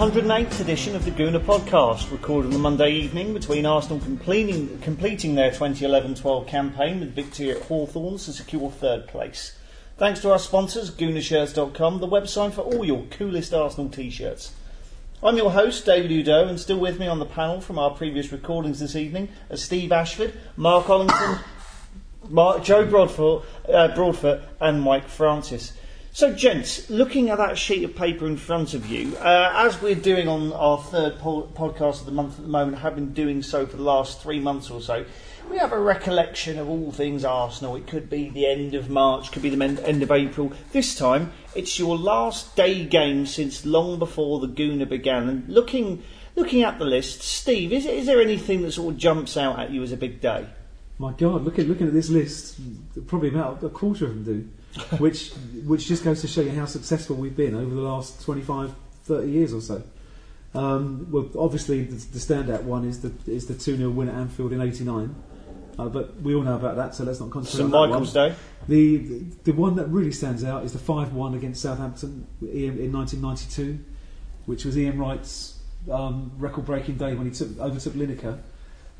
108th edition of the Gooner podcast, recorded on the Monday evening between Arsenal completing, completing their 2011-12 campaign with victory at Hawthorns to secure third place. Thanks to our sponsors, GoonerShirts.com, the website for all your coolest Arsenal t-shirts. I'm your host, David Oudot, and still with me on the panel from our previous recordings this evening are Steve Ashford, Marc Ollington, Marc, Joe Broadfoot, uh, Broadfoot, and Mike Francis. So, gents, looking at that sheet of paper in front of you, uh, as we're doing on our third po- podcast of the month at the moment, have been doing so for the last three months or so, we have a recollection of all things Arsenal. It could be the end of March, could be the end of April. This time, it's your last day game since long before the Gooner began. And looking, looking at the list, Steve, is, is there anything that sort of jumps out at you as a big day? My God, look at looking at this list, probably about a quarter of them do, which which just goes to show you how successful we've been over the last 25, 30 years or so. Um, well, obviously the, the standout one is the is the two 0 win at Anfield in '89, uh, but we all know about that, so let's not concentrate St on that Michael's. Day. The, the the one that really stands out is the five one against Southampton in, in 1992, which was Ian Wright's um, record breaking day when he took overtook Lineker.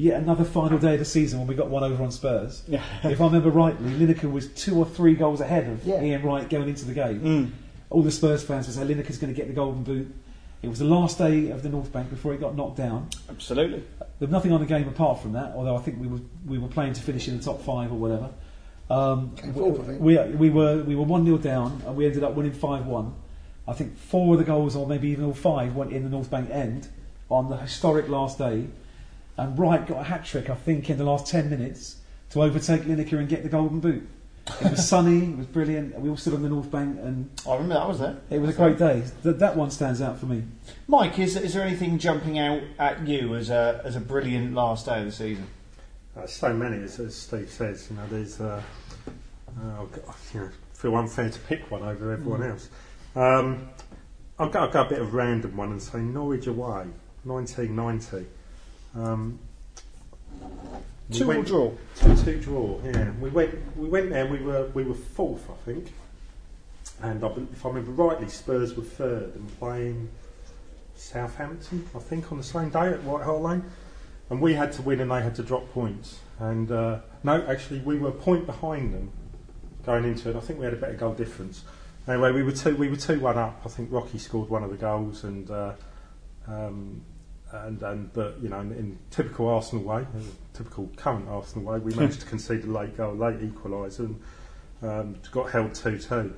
Yet another final day of the season when we got one over on Spurs. Yeah. if I remember rightly, Lineker was two or three goals ahead of Yeah. Ian Wright going into the game. Mm. All the Spurs fans would say Lineker's going to get the golden boot. It was the last day of the North Bank before he got knocked down. Absolutely. There's nothing on the game apart from that, although I think we were we were playing to finish in the top five or whatever. Um, Came fourth, I think. we, we were we were one 0 down and we ended up winning five one. I think four of the goals, or maybe even all five, went in the North Bank end on the historic last day. And Wright got a hat trick, I think, in the last ten minutes to overtake Lineker and get the golden boot. It was sunny, it was brilliant. We all stood on the North Bank, and I remember that was there. it was a great day. That, that one stands out for me. Mike, is, is there anything jumping out at you as a, as a brilliant last day of the season? Uh, so many, as, as Steve says. You know, there's. Uh, uh, I've you know, feel unfair to pick one over everyone else. Um, I'll go, I'll go a bit of a random one and say Norwich away, 1990. Um, Two went- draw? Two two draw. Yeah, we went we went there. We were we were fourth, I think, and I, if I remember rightly, Spurs were third and playing Southampton, I think, on the same day at White Hart Lane, and we had to win and they had to drop points. And uh, no, actually, we were a point behind them going into it. I think we had a better goal difference. Anyway, we were two we were two one up. I think Rocky scored one of the goals and. Uh, um, and, and but you know in, in typical Arsenal way, typical current Arsenal way, we managed to concede a late goal, late equaliser, and um, got held two two,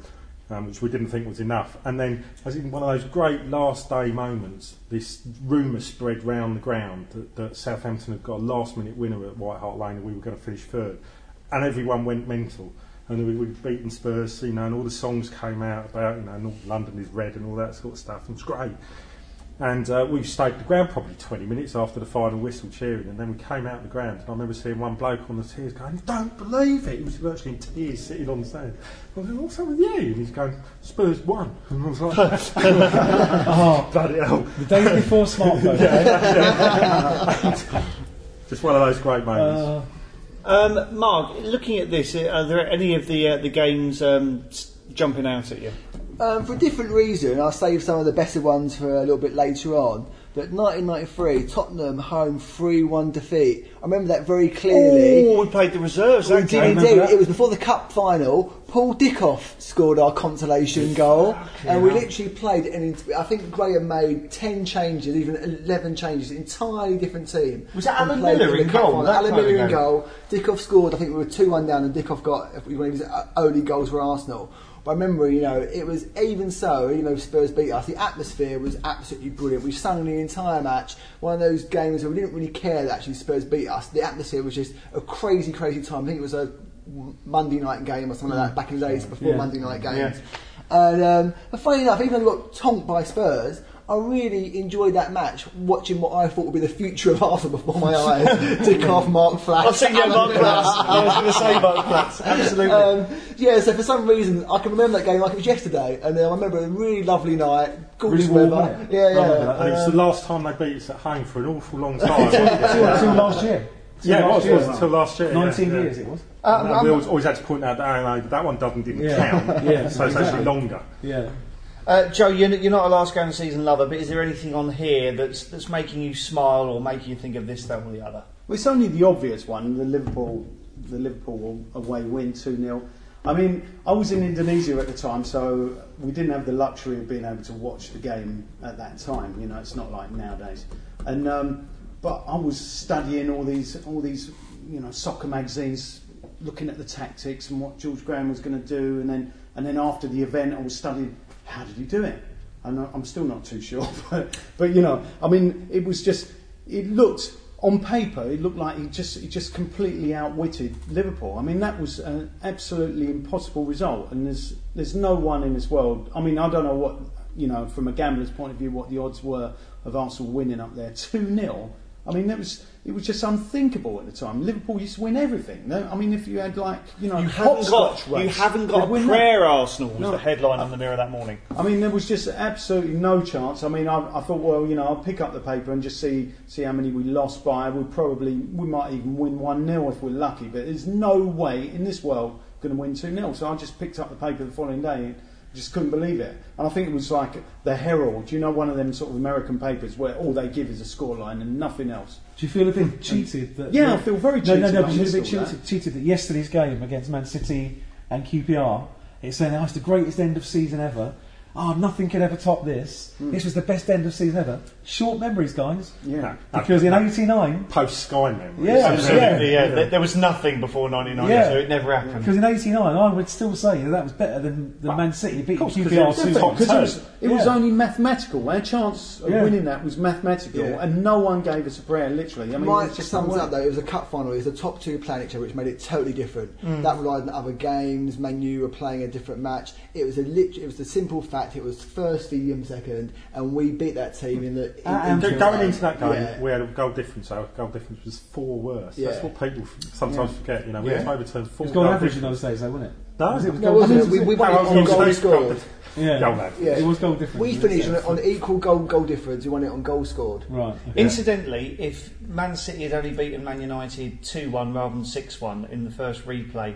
um, which we didn't think was enough. And then, as in one of those great last day moments, this rumour spread round the ground that, that Southampton had got a last minute winner at White Hart Lane, and we were going to finish third, and everyone went mental. And we, we'd beaten Spurs, you know, and all the songs came out about, you know, London is red and all that sort of stuff. And it was great. And uh, we stayed the ground probably 20 minutes after the final whistle cheering, and then we came out of the ground. And I remember seeing one bloke on the tears going, Don't believe it! He was virtually in tears sitting on the sand. I was like, What's up with you? And he's going, Spurs won. And I was like, Oh, bloody hell. The day before smartphone. Just one of those great moments. Uh, Um, Mark, looking at this, uh, are there any of the uh, the games um, jumping out at you? Um, for a different reason, I'll save some of the better ones for a little bit later on. But 1993, Tottenham home 3 1 defeat. I remember that very clearly. Oh, we played the reserves. We did indeed. It was before the cup final. Paul Dickov scored our consolation goal, and we literally played. And I think Graham made ten changes, even eleven changes. Entirely different team. Was that And Alan played Miller the in cup goal? final. That Alan Miller in goal. Dickov scored. I think we were two one down, and Dickov got one of his only goals for Arsenal. But I remember, you know, it was even so, even though Spurs beat us, the atmosphere was absolutely brilliant. We sung the entire match. One of those games where we didn't really care that actually Spurs beat us. The atmosphere was just a crazy, crazy time. I think it was a Monday night game or something like that back in the days before Yeah. Monday night games. Yeah. And um, but funny enough, even though we got tonked by Spurs, I really enjoyed that match, watching what I thought would be the future of Arsenal before my eyes. Dickov, Mark Flatts. I've seen you, Mark Miller. I was going to say Mark Flatts. Absolutely. Um, yeah, so for some reason I can remember that game like it was yesterday, and uh, I remember a really lovely night, gorgeous Really warm, weather. wasn't? Yeah, yeah. And it was the Um, last time they beat us at home for an awful long time. wasn't it? Until, until last year. yeah, it was, last was until last year. 19 yeah. years it was. uh, And we always, always had to point out that oh, no, that one doesn't didn't Yeah. count, Yeah, so it's actually longer. Yeah. Uh, Joe, you're, you're not a last game of season lover, but is there anything on here that's that's making you smile or making you think of this, that, or the other? Well, it's only the obvious one, the Liverpool, the Liverpool away win, 2 0. I mean, I was in Indonesia at the time, so we didn't have the luxury of being able to watch the game at that time. You know, it's not like nowadays. And um, but I was studying all these, all these, you know, soccer magazines, looking at the tactics and what George Graham was going to do, and then and then after the event, I was studying how did he do it. And I- I'm still not too sure, but but you know, I mean, it was just it looked on paper, it looked like he just he just completely outwitted Liverpool. I mean, that was an absolutely impossible result, and there's there's no one in this world. I mean, I don't know what you know from a gambler's point of view what the odds were of Arsenal winning up there two 0 I mean, that was it was just unthinkable at the time. Liverpool used to win everything. No, I mean, if you had like you know You haven't got, you haven't got a win that. prayer Arsenal was No. the headline on the Mirror that morning. I mean, there was just absolutely no chance. I mean, I, I thought, well, you know, I'll pick up the paper and just see see how many we lost by. We probably we might even win one 0 if we're lucky. But there's no way in this world going to win two 0 So I just picked up the paper the following day. Just couldn't believe it, and I think it was like the Herald. You know, one of them sort of American papers where all they give is a scoreline and nothing else. Do you feel a bit cheated? That, Yeah, I feel very No, no, no. But you feel a bit cheated, cheated that yesterday's game against Man City and QPR. It's saying oh, it's the greatest end of season ever. Oh, nothing could ever top this. Hmm. This was the best end of season ever. Short memories, guys. Yeah. Because in '89, Post Sky memories. Yeah, Absolutely, yeah. There, there was nothing before 99, Yeah. so it never happened. because in '89, I would still say that, that was better than, than Well, Man City beating course, 'cause QPR it was two different. times. Because it was, it was only mathematical. Our chance of Yeah. winning that was mathematical, Yeah. and no one gave us a prayer. Literally, I mean, Mike it's just sums up though. It was a cup final. It was the top two playing each other, which made it totally different. Hmm. That relied on other games. Man U were playing a different match. It was a lit- It was the simple fact. It was first stadium second, and we beat that team in the. In, At in Going into that game, Yeah. we had a goal difference. Our goal difference was four worse. Yeah. That's what people f- sometimes forget. You know, we Yeah. had overturned It four. was goal average in those days, though, wasn't it? No, Was it, was No, goal wasn't it? difference, We, we No, won I it on goal scored. Yeah. Goal average. Yeah. It was goal difference. We finished on, on equal goal goal difference. We won it on goal scored. Right. okay. Incidentally, if Man City had only beaten Man United 2 1 rather than 6 1 in the first replay,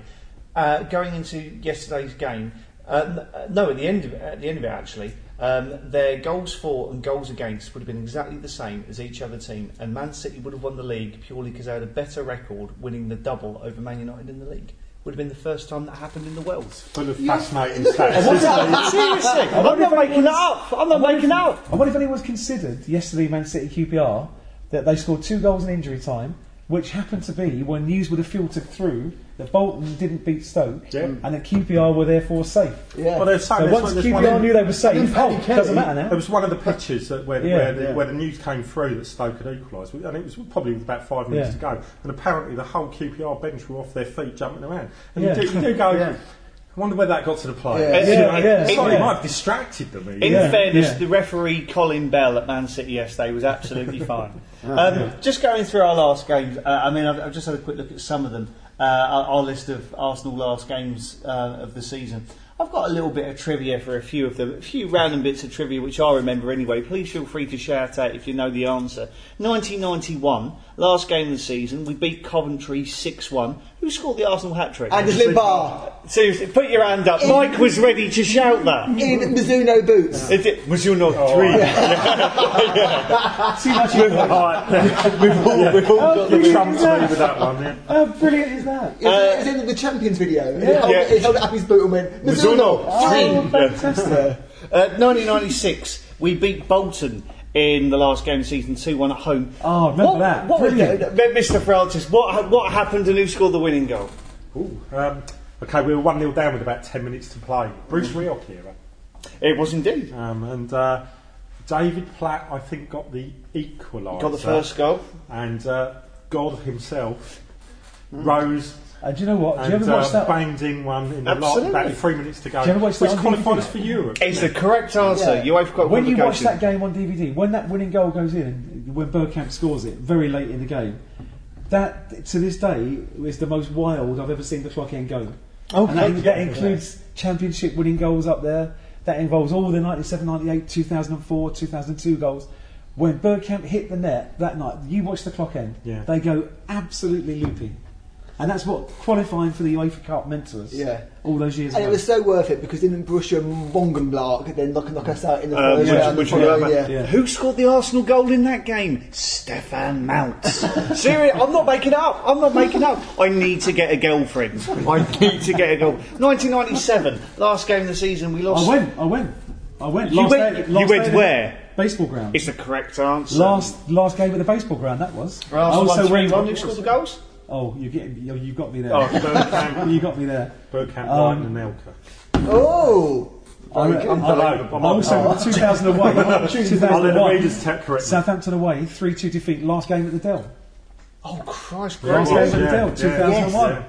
uh, going into yesterday's game, uh, uh, no, at the end of it, at the end of it actually, um, their goals for and goals against would have been exactly the same as each other team, and Man City would have won the league purely because they had a better record winning the double over Man United in the league. Would have been the first time that happened in the world. Full of fascinating stats. Seriously, I'm not if making that up. I'm not making that up. I wonder if anyone's considered yesterday Man City QPR that they scored two goals in injury time, which happened to be when news would have filtered through that Bolton didn't beat Stoke Yeah. Mm. and that QPR were therefore safe. Yeah. Well, there's So once one- QPR one knew they were safe, And then oh, Kelly- doesn't matter now. There was one of the pitches that where, Yeah, where, the, where the news came through that Stoke had equalised, and it was probably about five minutes Yeah. to go. And apparently, the whole QPR bench were off their feet jumping around. And Yeah. you, do, you do go, Yeah. I wonder where that got to the players. Yeah. You know, Yeah, yeah, it's like yeah. it might have distracted them. even. In Yeah, fairness, yeah. the referee Colin Bell at Man City yesterday was absolutely fine. Um, just going through our last games, uh, I mean, I've, I've just had a quick look at some of them. Uh, our, our list of Arsenal last games uh, of the season. I've got a little bit of trivia for a few of them, a few random bits of trivia which I remember anyway. Please feel free to shout out if you know the answer. 1991, last game of the season, we beat Coventry 6 1. Who scored the Arsenal hat trick? Anders Limpar Seriously, put your hand up. Mike was ready to shout that. in Mizuno boots. It did. Was you not Oh, three? See much we've all, we've all got the You trumped with that one. Yeah. How brilliant is that? It was, it was in the Champions video. He, Yeah. held, Yeah. he held up his boot and went Mizuno. Oh, Three. fantastic. Uh, 1996, we beat Bolton in the last game of season 2 1 at home. Oh, remember what, that? What, Brilliant. uh, Mr. Francis, what, what happened and who scored the winning goal? Ooh, um, okay, we were 1 0 down with about 10 minutes to play. Bruce Rioch era. It was indeed. Um, and uh, David Platt, I think, got the equaliser. Got the first goal. And uh, God himself rose And do you know what? Do you and ever watch uh, that? banged in one in the last, Absolutely. about three minutes to go. Do you ever watch which that on qualified DVD? us for Europe. It's the correct answer. Yeah. You have got When you watch that game on DVD, when that winning goal goes in, when Bergkamp scores it very late in the game, that to this day is the most wild I've ever seen the clock end go. Okay. And that, that includes championship winning goals up there. That involves all the 97, 98, 2004, 2002 goals. When Bergkamp hit the net that night, you watch the clock end. Yeah. They go absolutely loopy. And that's what qualifying for the UEFA Cup meant to us. Yeah. All those years And ago. it was so worth it because didn't Borussia Mönchengladbach then knock, knock us out in the Um, first which- round? which the we following got back- year? Yeah. Who scored the Arsenal goal in that game? Stefan Mounts. Seriously, I'm not making up. I'm not making up. I need to get a girlfriend. I need to get a girl. 1997, last game of the season, we lost. I went, I went. I went. You Last went- day, you last went day where? Baseball ground. It's the correct answer. Last last game at the baseball ground, that was. I Arsenal also won 3 went- 1. Who scored the goals? Oh, you get you, you got me there. Oh, Bergkamp. you got me there. Bergkamp, Um, Brighton, and Elka. Oh! I, Very good. I, I, Hello, I also went 2000 away. I'll let the 2001. readers ta- correct me. Southampton away, 3 2 defeat. Last game at the Dell. Oh, Christ. Last great. game at the Dell, 2001. Yeah.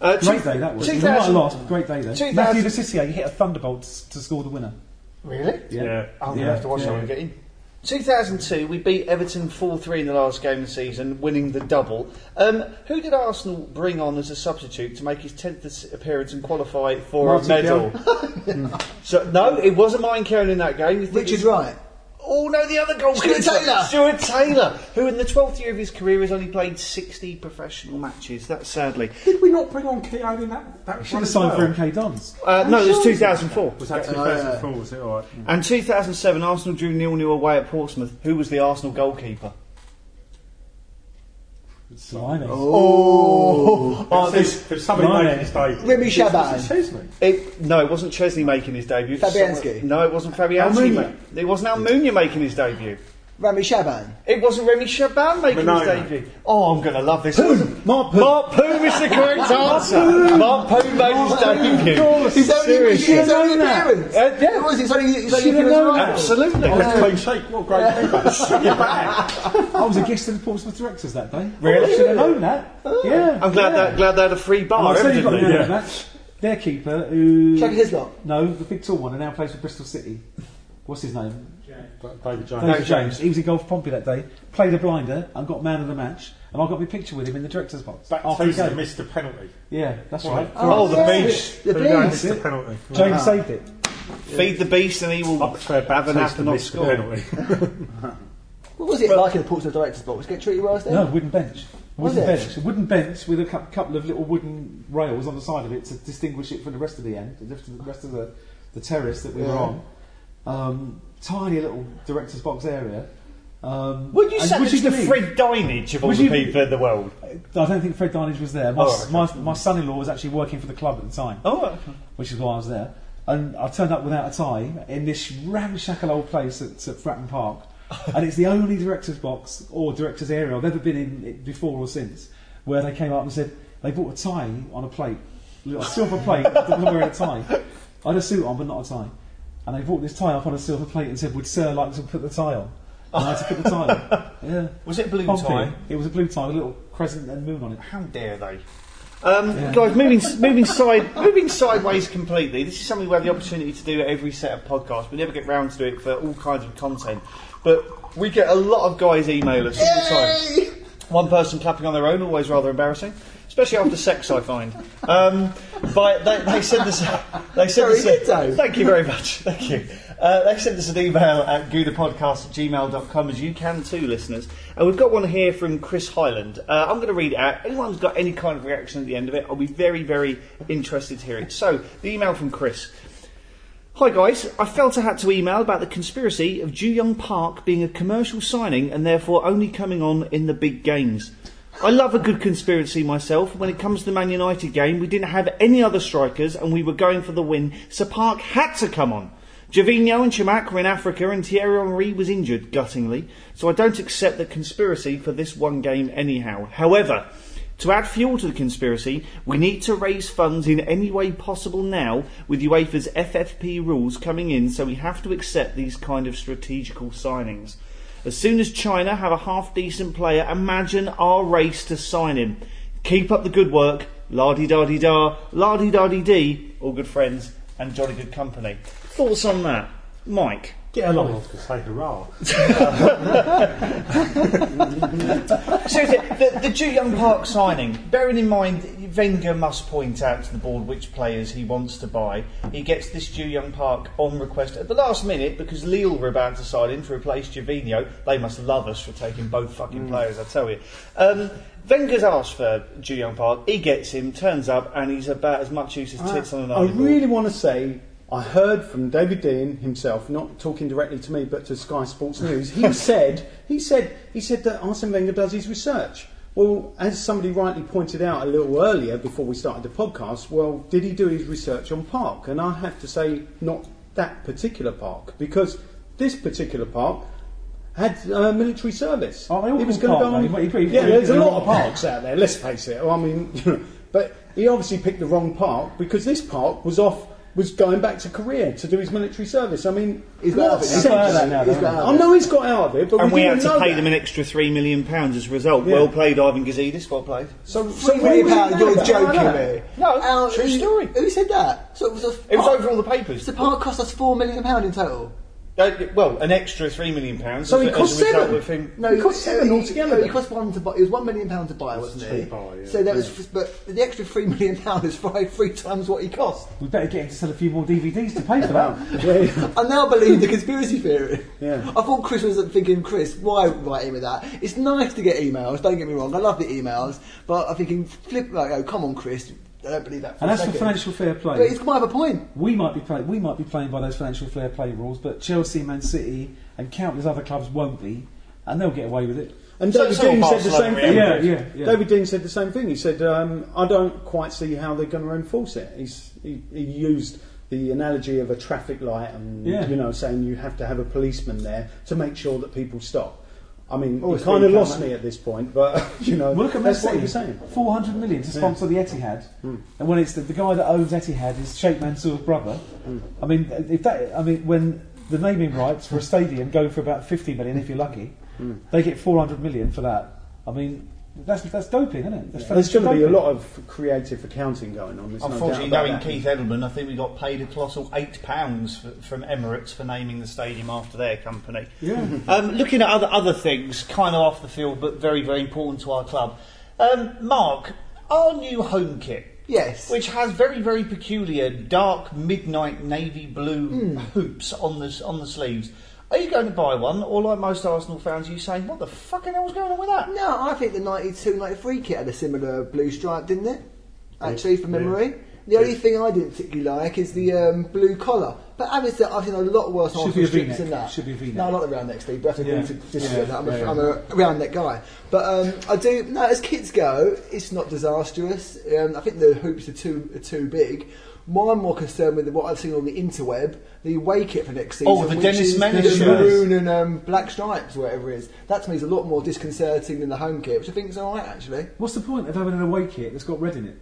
Uh, Great two- day that was. We 2000 might have lost, great day though. 2000 Matthew Le Tissier, he hit a thunderbolt to, to score the winner. Really? Yeah. yeah. I'm going Yeah, to have to watch yeah. that one again. 2002, we beat Everton 4 3 in the last game of the season, winning the double. Um, who did Arsenal bring on as a substitute to make his 10th appearance and qualify for Martin a medal? so, no, it wasn't mine carrying in that game. Richard Wright. Oh no, the other goalkeeper, Stuart Taylor. Stuart Taylor, who in the 12th year of his career has only played 60 professional matches. That's sadly. Did we not bring on Keown in that? that Should one have as signed well? for MK Dons. Uh, no, it was 2004. Was that Oh, 2004? Was it alright? And 2007, Arsenal drew nil-nil away at Portsmouth. Who was the Arsenal goalkeeper? Blimey. Oh! Oh, There's, this, there's somebody Blimey. making his debut. Remy Was Shaban. it Szczesny? it, no, it wasn't Szczesny making his debut. Fabianski. someone- No, it wasn't Fabianski. Almunia. ma- It wasn't Almunia making his debut. Rami Shaaban. It wasn't Rami Shaaban making Manolo. his debut. Oh, I'm going to love this. Mart Poom. Mart Poom is the correct answer. Mart Poom made his debut. His only, Seriously. his only appearance. Uh, yeah. It was his only, his only appearance. known right? that. Absolutely. That's clean sheet. What a great keeper. I was a guest of the Portsmouth directors that day. Really? I should have known that. Yeah. I'm glad yeah. that glad they had a free bar. I'll you got evidently. yeah. match. Their keeper, who Shaka Hislop. no, the big tall one, and now plays for Bristol City. What's his name? David Jones. David James. He was in goal for Pompey that day. Played a blinder and got man of the match. And I got my picture with him in the director's box. Back after to the the missed the penalty. Yeah, that's Right. right. Oh, the yeah. beast. The Who knows beast. the penalty? James saved it. Feed the beast and he will I prefer have an Baptiste to and not miss the score. penalty. What was it like in the Portsmouth director's box? Get treated well there? No, wooden bench. Was Wooden it? bench. A wooden bench with a cou- couple of little wooden rails on the side of it to distinguish it from the rest of the end, the rest of the, rest of the, the terrace that we were on. Um, tiny little director's box area. Um, Would you and say would it's the Fred Dinenage of all Would the you- people in the world? I don't think Fred Dinenage was there. My, Oh, okay. my, my son-in-law was actually working for the club at the time, Oh, which is why I was there. And I turned up without a tie in this ramshackle old place at, at Fratton Park. and it's the only director's box or director's area I've ever been in it before or since where they came up and said they bought a tie on a plate, a silver plate, not wearing a tie. I had a suit on but not a tie. And they brought this tie up on a silver plate and said, Would Sir like to put the tie on? And I had to put the tie on. Yeah. was it a blue Pompey. tie? It was a blue tie with a little crescent and moon on it. How dare they? Um, Yeah. Guys, moving moving side moving sideways completely. This is something we have the opportunity to do at every set of podcasts. We never get round to do it for all kinds of content, but we get a lot of guys email us all the time. One person clapping on their own, always rather embarrassing, especially after sex. I find. Um, but they, they sent us. They sent Very us. good, A, thank you very much. Thank you. Uh, they sent us an email at goonerpodcast at gmail.com, as you can too, listeners. And we've got one here from Chris Highland. Uh, I'm going to read it out. Anyone's got any kind of reaction at the end of it, I'll be very, very interested to hear it. So, the email from Chris. Hi guys, I felt I had to email about the conspiracy of Ju Young Park being a commercial signing and therefore only coming on in the big games. I love a good conspiracy myself. When it comes to the Man United game, we didn't have any other strikers and we were going for the win, so Park had to come on. Gervinho and Chamakh were in Africa and Thierry Henry was injured, guttingly, so I don't accept the conspiracy for this one game anyhow. However, to add fuel to the conspiracy, we need to raise funds in any way possible now with UEFA's FFP rules coming in, so we have to accept these kind of strategical signings. As soon as China have a half decent player, imagine our race to sign him. Keep up the good work, la di da di da, la di da di dee, all good friends and jolly good company. Thoughts on that, Mike? Get I along. was going to say hurrah. Seriously, the, the Ju Young Park signing, bearing in mind Wenger must point out to the board which players he wants to buy. He gets this Ju Young Park on request at the last minute because Lille were about to sign in to replace Gervinho. They must love us for taking both fucking players, I tell you. Um, Wenger's asked for Ju Young Park, he gets him, turns up, and he's about as much use as tits on an I ironing board. really want to say I heard from David Dein himself, not talking directly to me, but to Sky Sports News. He said he said he said that Arsene Wenger does his research. Well, as somebody rightly pointed out a little earlier before we started the podcast, well, did he do his research on Park? And I have to say, not that particular park, because this particular park had uh, military service. Oh, they all he was going to go on. He- he- yeah, he- there's a lot of parks out there. Let's face it. I mean, but he obviously picked the wrong park because this park was off. Was going back to Korea to do his military service. I mean, He's got what out of it. He's sense- got out of that now, He's though, got out I know he's got out of it, but and we, we had to pay that. them an extra £3 million as a result. Yeah. Well played, Ivan Gazidis, well played. So, so Three we million didn't pounds, you're joking me. No, How- true who- story. Who said that? So it was, a It was park- over all the papers. The park cost us four million pound in total. Uh, well, an extra three million pounds. So as, he cost as a result seven. of him. No, It cost seven he- altogether No, it cost one to buy. It was one million pound to buy, wasn't it? buy, yeah. So that was, but the extra three million pound is five, three times what he cost. We better get him to sell a few more DVDs to pay for that. I now believe the conspiracy theory. Yeah. I thought Chris was thinking, Chris, why write him with that? It's nice to get emails. Don't get me wrong. I love the emails, but I'm thinking, flip. Like, oh, come on, Chris. I don't believe that. For And a that's for financial fair But play. it's might have a point. We might be play, we might be playing by those financial fair play rules, but Chelsea, Man City, and countless other clubs won't be, and they'll get away with it. And So- David so Dein said the same thing. Yeah, yeah, yeah. David Dein said the same thing. He said, um, "I don't quite see how they're going to enforce it." He's, he, he used the analogy of a traffic light, and Yeah. you know, saying you have to have a policeman there to make sure that people stop. I mean, Oh, kind of lost me. at this point, but you know, Well, look at Man that's what he City, was saying. 400 million to sponsor the Etihad, hmm. and when it's the, the guy that owns Etihad is Sheikh Mansour's brother. Hmm. I mean, if that, I mean, when the naming rights for a stadium go for about 50 million, if you're lucky, hmm. they get 400 million for that. I mean, that's that's doping, isn't it? That's There's going to be a lot of creative accounting going on. There's no Unfortunately, doubt knowing that. Keith Edelman, I think we got paid a colossal eight pounds f- from Emirates for naming the stadium after their company. Yeah. Um, looking at other other things, kind of off the field, but very very important to our club. Um, Mark, our new home kit. Yes. Which has very, very peculiar dark midnight navy blue Hmm. hoops on the on the sleeves. Are you going to buy one, or like most Arsenal fans, are you saying, "What the fucking hell's going on with that"? No, I think the 92 93 kit had a similar blue stripe, didn't it? Actually, from memory. The only thing I didn't particularly like is the um, blue collar. But having said that, I've seen a lot worse Should Arsenal a strips V-neck. than that. Should be a V-neck. No, I like the round neck sleeve, but I have to Yeah. agree to disagree Yeah. with that. I'm, a, Yeah, I'm a round neck guy. But um, I do, no, as kits go, it's not disastrous. Um, I think the hoops are too, are too big. More I'm more concerned with what I've seen on the interweb, the away kit for next season. Oh, the which Dennis is Mendes the shirts. maroon and um, black stripes, whatever it is. That to me is a lot more disconcerting than the home kit, which I think is alright actually. What's the point of having an away kit that's got red in it?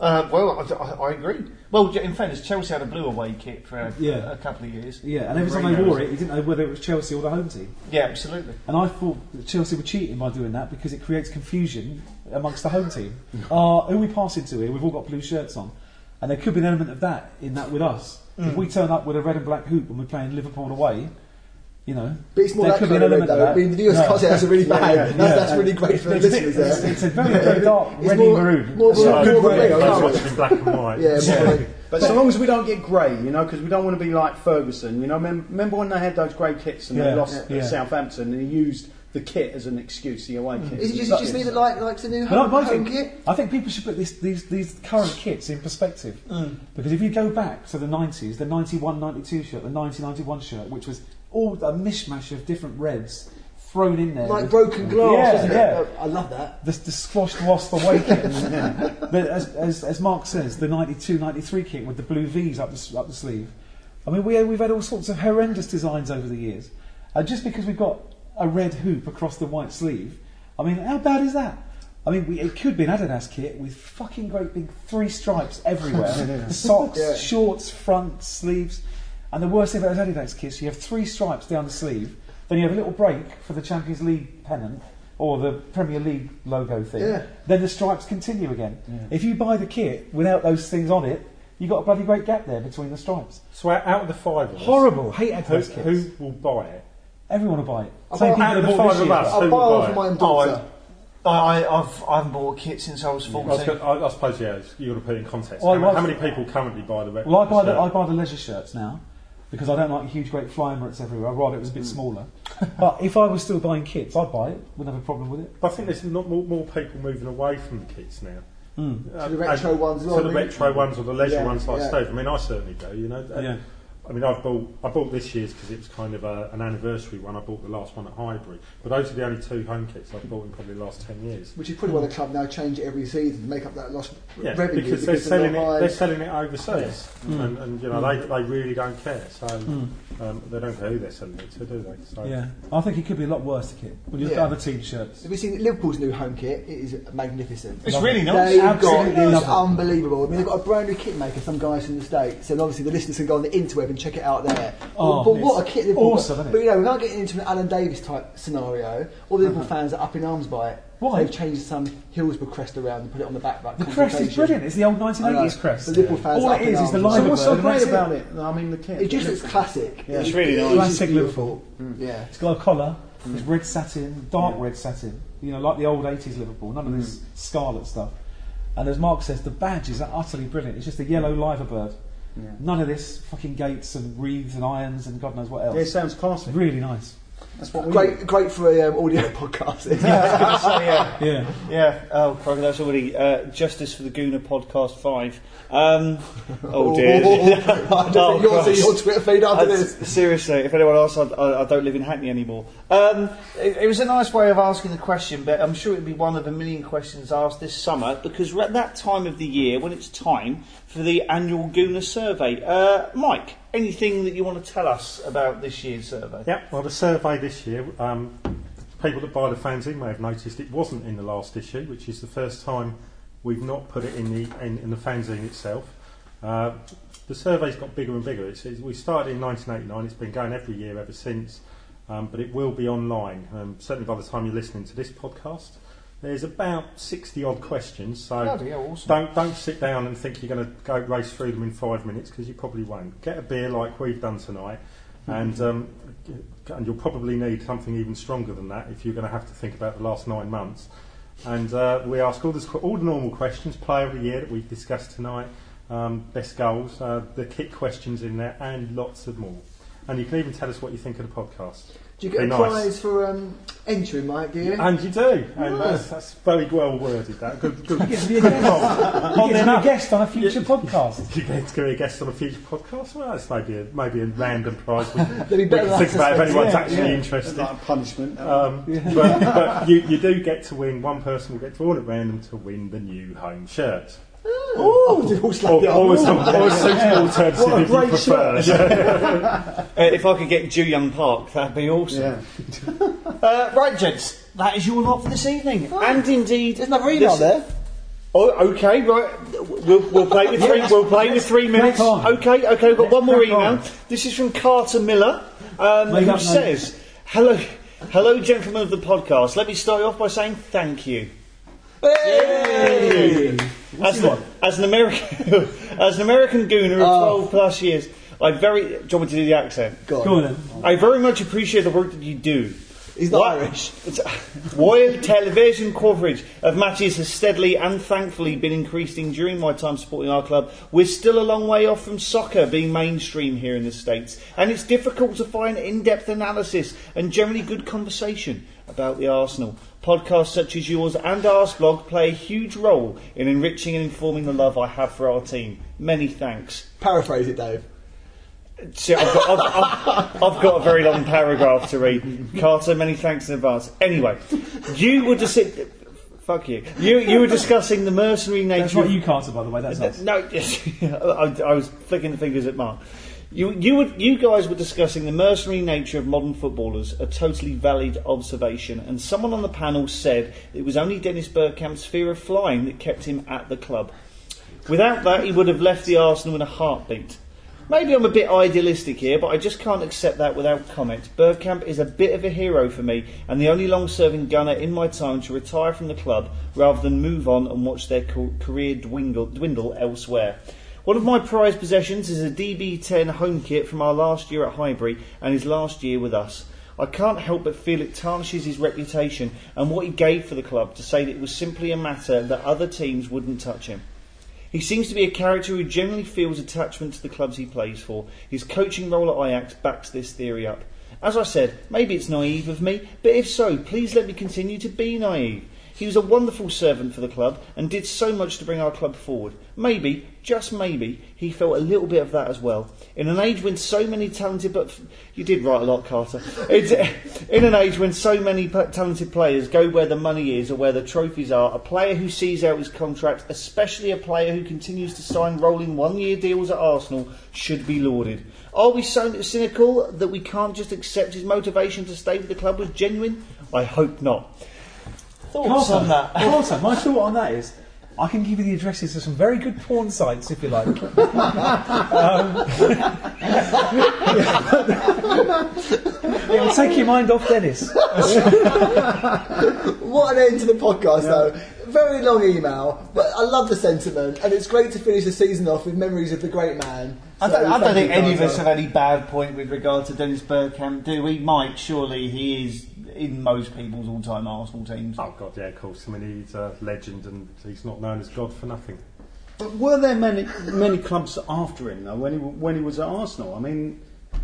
Uh, well, I, I, I agree. Well, in fairness, Chelsea had a blue away kit for a, Yeah. a couple of years. Yeah, and every time they wore it, you didn't know whether it was Chelsea or the home team. Yeah, absolutely. And I thought that Chelsea were cheating by doing that because it creates confusion amongst the home team. Uh, who are we passing to here? We've all got blue shirts on. And there could be an element of that in that with us. If hmm. we turn up with a red and black hoop and we're playing Liverpool away, you know, But it's more there that could be an element of that. I mean, the viewers No. can't say that's a really bad. yeah, that's, yeah. that's really great for the It's a bit- listeners there. It's, it's a very, very dark, It's reddy more- maroon. more of a- So- more of a red Those colour. ones in black and white. Yeah, more like- But so long as we don't get grey, you know, because we don't want to be like Ferguson. You know, mem- remember when they had those grey kits and Yeah, they lost yeah. at Southampton and he used the kit as an excuse, the away kit. Is it just, just need it like like the new home, I, home think, kit? I think people should put this, these, these current kits in perspective. Mm. Because if you go back to the 90s, the 91 92 shirt, the 90 91 shirt, which was all a mishmash of different reds thrown in there. Like with- broken glass, Yeah, yeah. it? I love that. the, the squashed wasp away kit. but as, as, as Mark says, the 92 93 kit with the blue V's up the, up the sleeve. I mean, we, we've had all sorts of horrendous designs over the years. And just because we've got a red hoop across the white sleeve, I mean, how bad is that? I mean, we, it could be an Adidas kit with fucking great big three stripes everywhere. the socks, Yeah. shorts, front, sleeves. And the worst thing about those Adidas kits, you have three stripes down the sleeve, then you have a little break for the Champions League pennant or the Premier League logo thing. Yeah. Then the stripes continue again. If you buy the kit without those things on it, you've got a bloody great gap there between the stripes. So out out of the five of us, Horrible. Hate who, Adidas kits. who will buy it? Everyone will buy it. I'll Same buy- people out that the bought five this of year. us, I'll who buy will one buy for it? my own daughter. I, I've, I haven't bought a kit since I was I, was 14. gonna, I, I suppose yeah. it's- You got to put it in context. Well, how, many- I- how many people currently buy the? Well, I buy the? I buy the leisure shirts now because I don't like huge, great flying routes everywhere. I'd rather it was a bit Hmm. smaller. but if I was still buying kits, I'd buy it. Wouldn't have a problem with it. But I think there's not more, more people moving away from the kits now. Mm. Uh, the retro and- ones as To well, the I mean. retro ones or the leisure Yeah, ones like yeah. Steve. I mean, I certainly do. You know. Uh, Yeah. I mean, I've bought I bought this year's because it was kind of a, an anniversary one. I bought the last one at Highbury, but those are the only two home kits I've bought in probably the last ten years. Which is probably why the club now change it every season to make up that lost Yeah, revenue because they're of selling the it. They're selling it overseas, Mm. and, and you know they, they really don't care. So um, they don't care who they're selling it to, do they? So Yeah, I think it could be a lot worse. The kit when you look Yeah. at other team shirts. Have you seen Liverpool's new home kit? It is magnificent. It's really nice. They've got Absolutely it's unbelievable. I mean, they've got a brand new kit maker, some guys from the States, and obviously the listeners can go on the interweb and check it out there. Oh, but, but what a it's kit! Liverpool awesome, got. isn't it? But you know, without getting into an Alan Davies type scenario, all the Liverpool uh-huh. fans are up in arms by it. Why? They've changed some Hillsborough crest around and put it on the back. Like The crest is brilliant. It's the old I know. 1980s crest. The Liverpool fans All are it up in is is the arms. line So what's so great that's it. about it? I mean, the kit. It just looks classic. Yeah. It's really nice. Classic beautiful. Mm. Yeah. It's got a collar. Mm. It's red satin, dark red satin. You know, like the old 80s Liverpool. None of this mm. scarlet stuff. And as Mark says, the badges are utterly brilliant. It's just a yellow liver bird. Yeah. None of this fucking gates and wreaths and irons and God knows what else. Yeah, it sounds classy. Really nice. That's what we Great, great for a um, audio podcast. So, yeah, Yeah. yeah. Oh, crikey, that's already uh, Justice for the Gooner podcast five. Um, oh dear. I don't Oh, think you'll your Twitter feed after Uh, this. seriously, if anyone asks, I, I, I don't live in Hackney anymore. Um, it, it was a nice way of asking the question, but I'm sure it'd be one of a million questions asked this summer because we're at that time of the year when it's time for the annual Gooner survey. Uh, Mike, anything that you want to tell us about this year's survey? Yeah, well, the survey this year, um, people that buy the fanzine may have noticed it wasn't in the last issue, which is the first time we've not put it in the in, in the fanzine itself. Uh, the survey's got bigger and bigger. It's, it's, we started in 1989. It's been going every year ever since, um, but it will be online. Um, certainly by the time you're listening to this podcast, there's about 60 odd questions. So Bloody hell, awesome. don't don't sit down and think you're going to go race through them in five minutes because you probably won't. Get a beer like we've done tonight, and um, and you'll probably need something even stronger than that if you're going to have to think about the last nine months. And uh, we ask all, this, all the normal questions, player of the year that we've discussed tonight, um, best goals, uh, the kick questions in there, and lots of more. And you can even tell us what you think of the podcast. Do you get Be a nice. prize for um, entering, Mike? Do you? And you do, and that's, that's very well worded. That good, good. You get to be a guest, you get to be a guest on a future podcast. You get to be a guest on a future podcast. Well, that's maybe a, maybe a random prize. We, They'd be we better can think about if anyone's yeah, actually yeah. interested. like a punishment. Um, but but you, you do get to win. One person will get drawn at random to win the new home shirt, Oh, just all slapped or, it or, on. some, or a suitable alternative What a if you great prefer. Uh, if I could get Ju Young Park, that'd be awesome. yeah. Uh, right, gents, that is your lot for this evening. And indeed, There's another email this- there. Oh, okay, right. We'll, we'll play with three. We'll play with three minutes. Okay, okay. We've got one more email. on. This is from Carter Miller, um, who up name. says, "Hello, hello, gentlemen of the podcast. Let me start off by saying thank you." Hey! As, the, as an American, as an American gooner of Oh. 12 plus years, I very. Do you want me to do the accent? Go on. Go on then. I very much appreciate the work that you do. He's not What- Irish. It's, while television coverage of matches has steadily and thankfully been increasing during my time supporting our club, we're still a long way off from soccer being mainstream here in the States, and it's difficult to find in depth analysis and generally good conversation about the Arsenal. Podcasts such as yours and ours blog play a huge role in enriching and informing the love I have for our team. Many thanks. Paraphrase it, Dave. See, I've got, I've, I've, I've got a very long paragraph to read. Carter, many thanks in advance. Anyway, you were dis- fuck you. You you were discussing the mercenary nature. That's not you, Carter, by the way. That's us. no, I, I was flicking the fingers at Mark. You, you, would, you guys were discussing the mercenary nature of modern footballers, a totally valid observation, and someone on the panel said it was only Dennis Bergkamp's fear of flying that kept him at the club. Without that, he would have left the Arsenal in a heartbeat. Maybe I'm a bit idealistic here, but I just can't accept that without comment. Bergkamp is a bit of a hero for me, and the only long serving gunner in my time to retire from the club rather than move on and watch their career dwindle, dwindle elsewhere. One of my prized possessions is a DB10 home kit from our last year at Highbury and his last year with us. I can't help but feel it tarnishes his reputation and what he gave for the club to say that it was simply a matter that other teams wouldn't touch him. He seems to be a character who generally feels attachment to the clubs he plays for. His coaching role at Ajax backs this theory up. As I said, maybe it's naive of me, but if so, please let me continue to be naive. He was a wonderful servant for the club and did so much to bring our club forward. Maybe, just maybe, he felt a little bit of that as well. In an age when so many talented, but you did write a lot, Carter. In an age when so many talented players go where the money is or where the trophies are, a player who sees out his contract, especially a player who continues to sign rolling one-year deals at Arsenal, should be lauded. Are we so cynical that we can't just accept his motivation to stay with the club was genuine? I hope not. Thoughts on that? Carter, my thought on that is, I can give you the addresses of some very good porn sites if you like. um, it'll take your mind off Dennis. What an end to the podcast, though. Very long email, but I love the sentiment, and it's great to finish the season off with memories of the great man. I don't, I don't think any of us have any bad point with regard to Dennis Bergkamp, do we? Mike, surely he is in most people's all-time Arsenal teams. Oh God, yeah, of course. I mean, he's a legend, and he's not known as God for nothing. But were there many many clubs after him though when he when he was at Arsenal? I mean,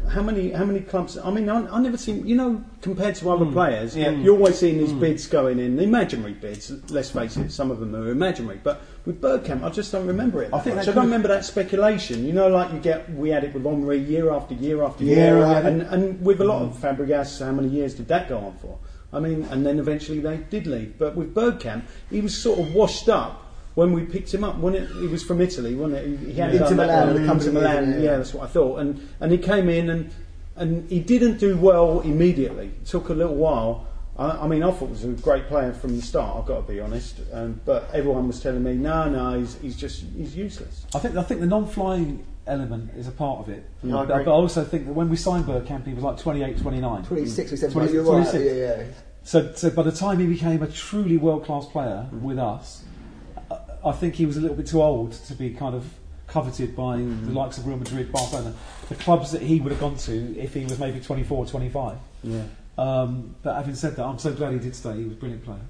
how many how many clubs? I mean, I, I never seen you know compared to other players, Yeah. you always seeing these bids going in imaginary bids. Let's face it, some of them are imaginary. But with Bergkamp, I just don't remember it. I think think I don't remember that speculation. You know, like you get we had it with Henry year after year after Yeah, year, right. and and with a lot of Fabregas, how many years did that go on for? I mean, and then eventually they did leave. But with Bergkamp, he was sort of washed up when we picked him up. When it, he was from Italy, wasn't it? He, he had Inter done Milan, role, a come to couple of years Milan. ago, Yeah, yeah. that's what I thought. And and he came in and and he didn't do well immediately. It took a little while. I, I mean, I thought he was a great player from the start. I've got to be honest. Um, but everyone was telling me, no, no, he's, he's just he's useless. I think I think the non-flying element is a part of it. Yeah, I but, agree. but I also think that when we signed Bergkamp, he was like 28, 29. 26 or 7, 20 you're right. Yeah, yeah. So, so by the time he became a truly world-class player with us, I, I think he was a little bit too old to be kind of coveted by the likes of Real Madrid, Barcelona, the clubs that he would have gone to if he was maybe 24, 25. Yeah. Um, but having said that, I'm so glad he did stay. He was a brilliant player.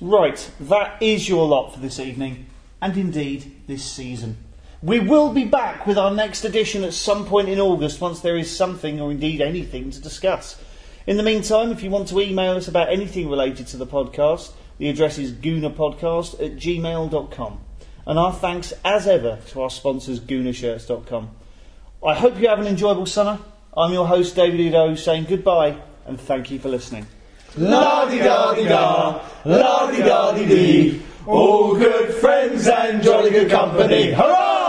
Right, that is your lot for this evening, and indeed this season. We will be back with our next edition at some point in August once there is something or indeed anything to discuss. In the meantime, if you want to email us about anything related to the podcast, the address is goonerpodcast at gmail.com. And our thanks, as ever, to our sponsors, goonershirts.com. I hope you have an enjoyable summer. I'm your host, David Oudot, saying goodbye and thank you for listening. La-di-da-di-da, la-di-da-di-dee. All good friends and jolly good company. Hurrah!